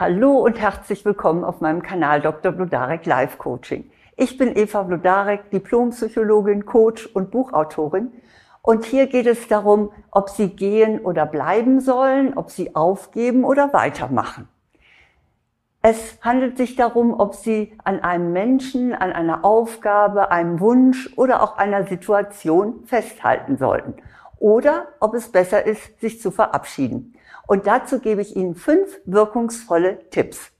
Hallo und herzlich willkommen auf meinem Kanal Dr. Blodarek Life Coaching. Ich bin Eva Blodarek, Diplompsychologin, Coach und Buchautorin. Und hier geht es darum, ob Sie gehen oder bleiben sollen, ob Sie aufgeben oder weitermachen. Es handelt sich darum, ob Sie an einem Menschen, an einer Aufgabe, einem Wunsch oder auch einer Situation festhalten sollten. Oder ob es besser ist, sich zu verabschieden. Und dazu gebe ich Ihnen fünf wirkungsvolle Tipps.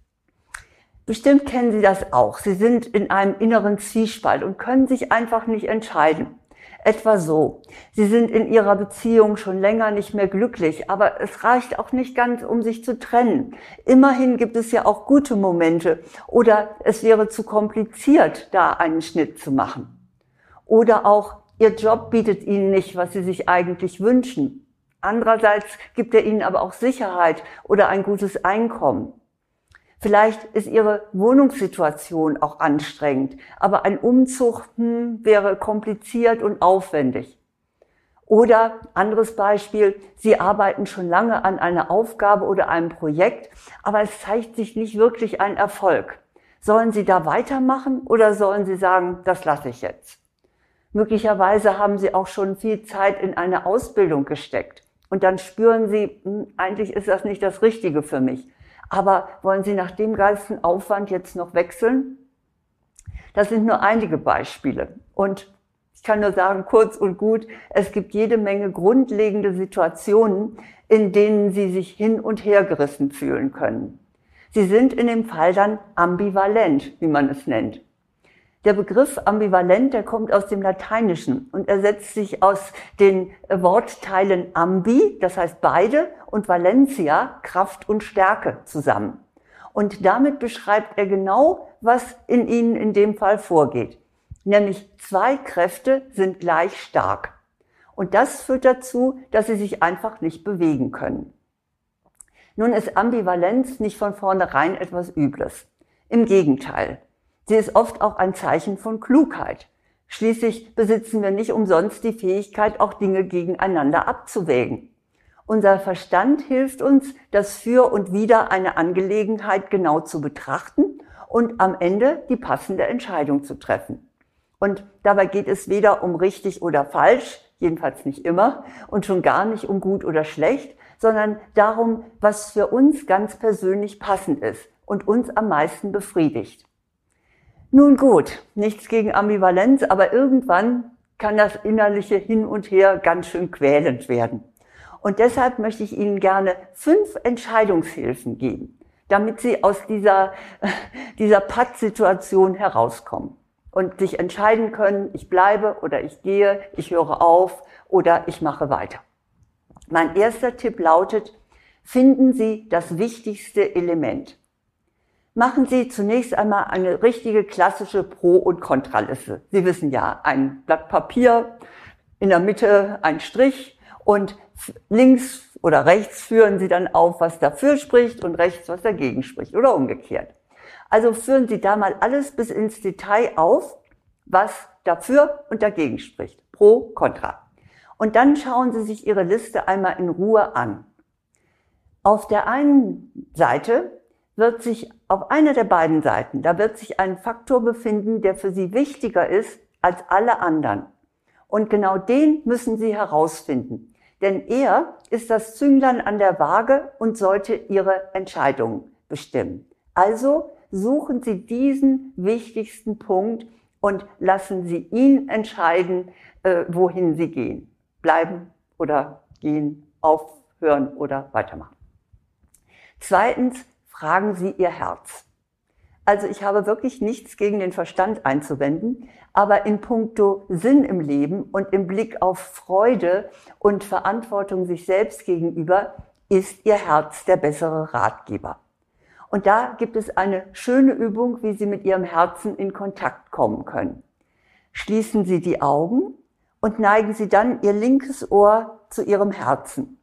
Bestimmt kennen Sie das auch. Sie sind in einem inneren Zwiespalt und können sich einfach nicht entscheiden. Etwa so. Sie sind in Ihrer Beziehung schon länger nicht mehr glücklich, aber es reicht auch nicht ganz, um sich zu trennen. Immerhin gibt es ja auch gute Momente oder es wäre zu kompliziert, da einen Schnitt zu machen. Oder auch Ihr Job bietet Ihnen nicht, was Sie sich eigentlich wünschen. Andererseits gibt er ihnen aber auch Sicherheit oder ein gutes Einkommen. Vielleicht ist ihre Wohnungssituation auch anstrengend, aber ein Umzug hm, wäre kompliziert und aufwendig. Oder anderes Beispiel, Sie arbeiten schon lange an einer Aufgabe oder einem Projekt, aber es zeigt sich nicht wirklich ein Erfolg. Sollen Sie da weitermachen oder sollen Sie sagen, das lasse ich jetzt? Möglicherweise haben Sie auch schon viel Zeit in eine Ausbildung gesteckt. Und dann spüren sie, hm, eigentlich ist das nicht das Richtige für mich. Aber wollen Sie nach dem ganzen Aufwand jetzt noch wechseln? Das sind nur einige Beispiele. Und ich kann nur sagen, kurz und gut, es gibt jede Menge grundlegende Situationen, in denen Sie sich hin und her gerissen fühlen können. Sie sind in dem Fall dann ambivalent, wie man es nennt. Der Begriff ambivalent, der kommt aus dem Lateinischen und er setzt sich aus den Wortteilen ambi, das heißt beide, und Valencia, Kraft und Stärke zusammen. Und damit beschreibt er genau, was in ihnen in dem Fall vorgeht. Nämlich zwei Kräfte sind gleich stark. Und das führt dazu, dass sie sich einfach nicht bewegen können. Nun ist Ambivalenz nicht von vornherein etwas Übles. Im Gegenteil. Sie ist oft auch ein Zeichen von Klugheit. Schließlich besitzen wir nicht umsonst die Fähigkeit, auch Dinge gegeneinander abzuwägen. Unser Verstand hilft uns, das Für und Wider einer Angelegenheit genau zu betrachten und am Ende die passende Entscheidung zu treffen. Und dabei geht es weder um richtig oder falsch, jedenfalls nicht immer, und schon gar nicht um gut oder schlecht, sondern darum, was für uns ganz persönlich passend ist und uns am meisten befriedigt. Nun gut, nichts gegen Ambivalenz, aber irgendwann kann das innerliche Hin und Her ganz schön quälend werden. Und deshalb möchte ich Ihnen gerne fünf Entscheidungshilfen geben, damit Sie aus dieser, dieser Pattsituation herauskommen und sich entscheiden können, ich bleibe oder ich gehe, ich höre auf oder ich mache weiter. Mein erster Tipp lautet, finden Sie das wichtigste Element machen Sie zunächst einmal eine richtige klassische Pro- und Kontraliste. Sie wissen ja, ein Blatt Papier, in der Mitte ein Strich und links oder rechts führen Sie dann auf, was dafür spricht und rechts, was dagegen spricht oder umgekehrt. Also führen Sie da mal alles bis ins Detail auf, was dafür und dagegen spricht. Pro, Contra. Und dann schauen Sie sich Ihre Liste einmal in Ruhe an. Auf der einen Seite wird sich auf einer der beiden Seiten, da wird sich ein Faktor befinden, der für Sie wichtiger ist als alle anderen. Und genau den müssen Sie herausfinden. Denn er ist das Zünglein an der Waage und sollte Ihre Entscheidung bestimmen. Also suchen Sie diesen wichtigsten Punkt und lassen Sie ihn entscheiden, äh, wohin Sie gehen. Bleiben oder gehen, aufhören oder weitermachen. Zweitens, fragen Sie Ihr Herz. Also ich habe wirklich nichts gegen den Verstand einzuwenden, aber in puncto Sinn im Leben und im Blick auf Freude und Verantwortung sich selbst gegenüber ist Ihr Herz der bessere Ratgeber. Und da gibt es eine schöne Übung, wie Sie mit Ihrem Herzen in Kontakt kommen können. Schließen Sie die Augen und neigen Sie dann Ihr linkes Ohr zu Ihrem Herzen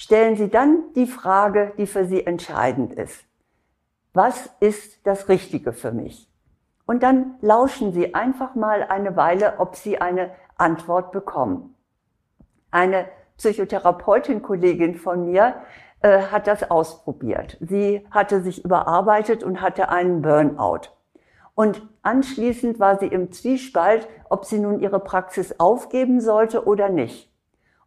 stellen Sie dann die Frage, die für Sie entscheidend ist. Was ist das Richtige für mich? Und dann lauschen Sie einfach mal eine Weile, ob Sie eine Antwort bekommen. Eine Psychotherapeutin-Kollegin von mir äh, hat das ausprobiert. Sie hatte sich überarbeitet und hatte einen Burnout. Und anschließend war sie im Zwiespalt, ob sie nun ihre Praxis aufgeben sollte oder nicht.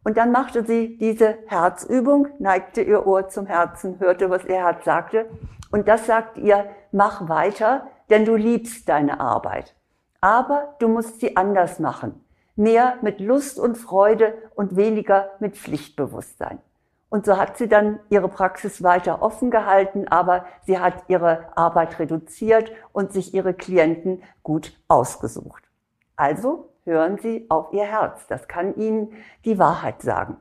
Und dann machte sie diese Herzübung, neigte ihr Ohr zum Herzen, hörte, was ihr Herz sagte. Und das sagt ihr, mach weiter, denn du liebst deine Arbeit. Aber du musst sie anders machen. Mehr mit Lust und Freude und weniger mit Pflichtbewusstsein. Und so hat sie dann ihre Praxis weiter offen gehalten, aber sie hat ihre Arbeit reduziert und sich ihre Klienten gut ausgesucht. Also hören Sie auf Ihr Herz. Das kann Ihnen die Wahrheit sagen.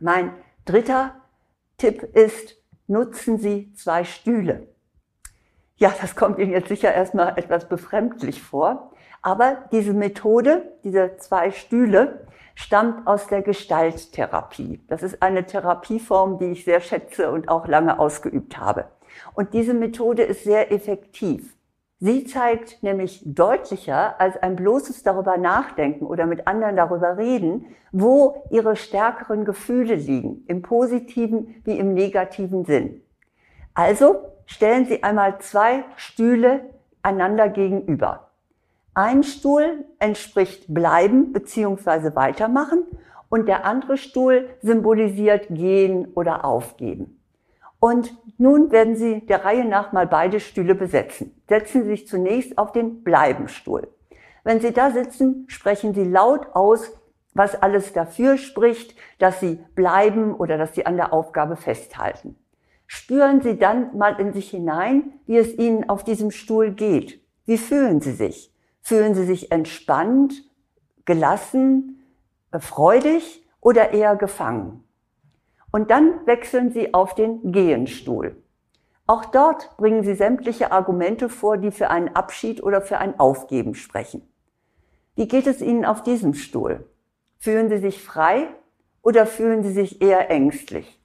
Mein dritter Tipp ist, nutzen Sie zwei Stühle. Ja, das kommt Ihnen jetzt sicher erstmal etwas befremdlich vor. Aber diese Methode, diese zwei Stühle, stammt aus der Gestalttherapie. Das ist eine Therapieform, die ich sehr schätze und auch lange ausgeübt habe. Und diese Methode ist sehr effektiv. Sie zeigt nämlich deutlicher als ein bloßes darüber nachdenken oder mit anderen darüber reden, wo ihre stärkeren Gefühle liegen, im positiven wie im negativen Sinn. Also stellen Sie einmal zwei Stühle einander gegenüber. Ein Stuhl entspricht bleiben bzw. weitermachen und der andere Stuhl symbolisiert gehen oder aufgeben. Und nun werden Sie der Reihe nach mal beide Stühle besetzen. Setzen Sie sich zunächst auf den Bleibenstuhl. Wenn Sie da sitzen, sprechen Sie laut aus, was alles dafür spricht, dass Sie bleiben oder dass Sie an der Aufgabe festhalten. Spüren Sie dann mal in sich hinein, wie es Ihnen auf diesem Stuhl geht. Wie fühlen Sie sich? Fühlen Sie sich entspannt, gelassen, äh, freudig oder eher gefangen? Und dann wechseln Sie auf den Gehenstuhl. Auch dort bringen Sie sämtliche Argumente vor, die für einen Abschied oder für ein Aufgeben sprechen. Wie geht es Ihnen auf diesem Stuhl? Fühlen Sie sich frei oder fühlen Sie sich eher ängstlich?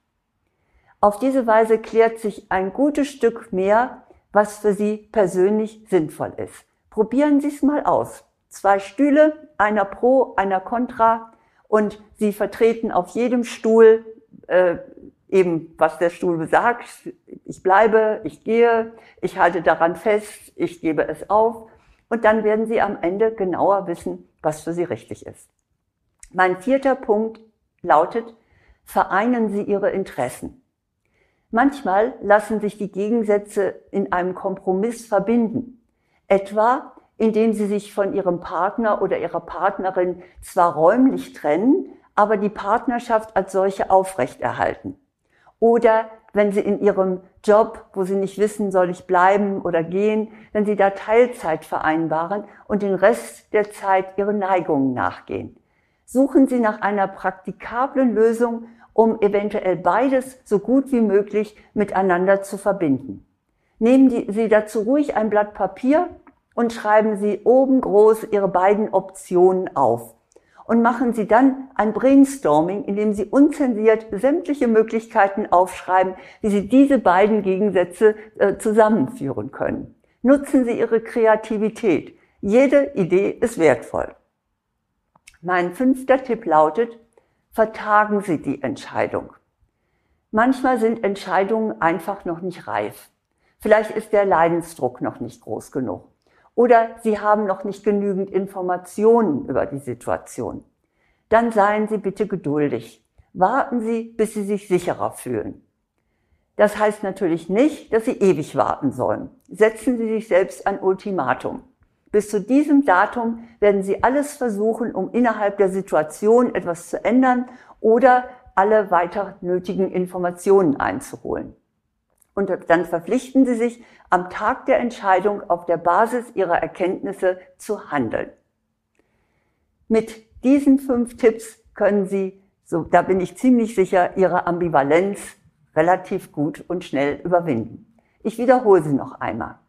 Auf diese Weise klärt sich ein gutes Stück mehr, was für Sie persönlich sinnvoll ist. Probieren Sie es mal aus. Zwei Stühle, einer pro, einer contra und Sie vertreten auf jedem Stuhl äh, eben, was der Stuhl besagt. Ich bleibe, ich gehe, ich halte daran fest, ich gebe es auf. Und dann werden Sie am Ende genauer wissen, was für Sie richtig ist. Mein vierter Punkt lautet, vereinen Sie Ihre Interessen. Manchmal lassen sich die Gegensätze in einem Kompromiss verbinden. Etwa, indem sie sich von ihrem Partner oder ihrer Partnerin zwar räumlich trennen, aber die Partnerschaft als solche aufrechterhalten. Oder wenn sie in ihrem Job, wo sie nicht wissen, soll ich bleiben oder gehen, wenn sie da Teilzeit vereinbaren und den Rest der Zeit ihren Neigungen nachgehen. Suchen Sie nach einer praktikablen Lösung, um eventuell beides so gut wie möglich miteinander zu verbinden. Nehmen Sie dazu ruhig ein Blatt Papier und schreiben Sie oben groß Ihre beiden Optionen auf. Und machen Sie dann ein Brainstorming, in dem Sie unzensiert sämtliche Möglichkeiten aufschreiben, wie Sie diese beiden Gegensätze äh, zusammenführen können. Nutzen Sie Ihre Kreativität. Jede Idee ist wertvoll. Mein fünfter Tipp lautet, vertagen Sie die Entscheidung. Manchmal sind Entscheidungen einfach noch nicht reif. Vielleicht ist der Leidensdruck noch nicht groß genug. Oder Sie haben noch nicht genügend Informationen über die Situation. Dann seien Sie bitte geduldig. Warten Sie, bis Sie sich sicherer fühlen. Das heißt natürlich nicht, dass Sie ewig warten sollen. Setzen Sie sich selbst ein Ultimatum. Bis zu diesem Datum werden Sie alles versuchen, um innerhalb der Situation etwas zu ändern oder alle weiter nötigen Informationen einzuholen. Und dann verpflichten Sie sich, am Tag der Entscheidung auf der Basis Ihrer Erkenntnisse zu handeln. Mit diesen fünf Tipps können Sie, so, da bin ich ziemlich sicher, Ihre Ambivalenz relativ gut und schnell überwinden. Ich wiederhole sie noch einmal.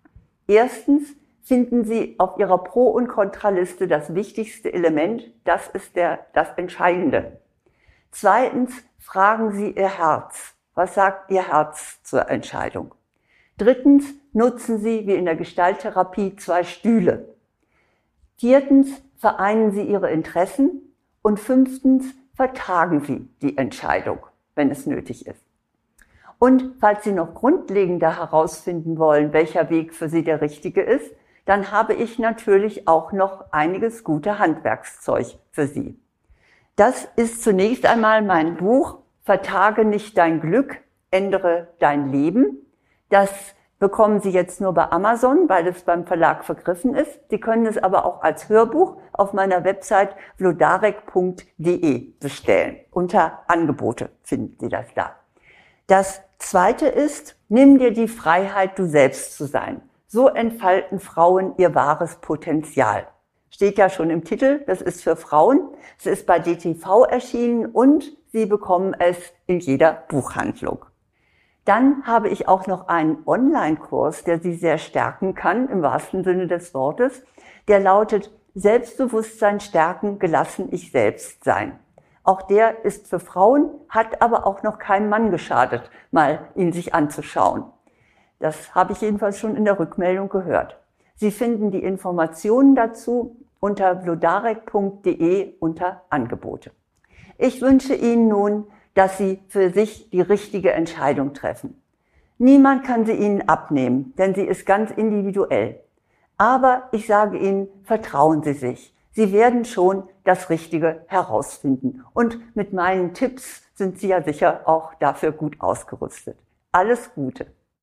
Erstens finden Sie auf Ihrer Pro- und Kontraliste das wichtigste Element, das ist der, das Entscheidende. Zweitens fragen Sie Ihr Herz. Was sagt Ihr Herz zur Entscheidung? Drittens nutzen Sie, wie in der Gestalttherapie, zwei Stühle. Viertens vereinen Sie Ihre Interessen. Und fünftens vertagen Sie die Entscheidung, wenn es nötig ist. Und falls Sie noch grundlegender herausfinden wollen, welcher Weg für Sie der richtige ist, dann habe ich natürlich auch noch einiges gute Handwerkszeug für Sie. Das ist zunächst einmal mein Buch Vertage nicht dein Glück, ändere dein Leben. Das bekommen Sie jetzt nur bei Amazon, weil es beim Verlag vergriffen ist. Sie können es aber auch als Hörbuch auf meiner Website vlodarek.de bestellen. Unter Angebote finden Sie das da. Das zweite ist, nimm dir die Freiheit, du selbst zu sein. So entfalten Frauen ihr wahres Potenzial. Steht ja schon im Titel, das ist für Frauen. Es ist bei DTV erschienen und Sie bekommen es in jeder Buchhandlung. Dann habe ich auch noch einen Online-Kurs, der Sie sehr stärken kann, im wahrsten Sinne des Wortes. Der lautet Selbstbewusstsein stärken, gelassen ich selbst sein. Auch der ist für Frauen, hat aber auch noch keinem Mann geschadet, mal ihn sich anzuschauen. Das habe ich jedenfalls schon in der Rückmeldung gehört. Sie finden die Informationen dazu unter blodarek.de unter Angebote. Ich wünsche Ihnen nun, dass Sie für sich die richtige Entscheidung treffen. Niemand kann sie Ihnen abnehmen, denn sie ist ganz individuell. Aber ich sage Ihnen, vertrauen Sie sich. Sie werden schon das Richtige herausfinden. Und mit meinen Tipps sind Sie ja sicher auch dafür gut ausgerüstet. Alles Gute.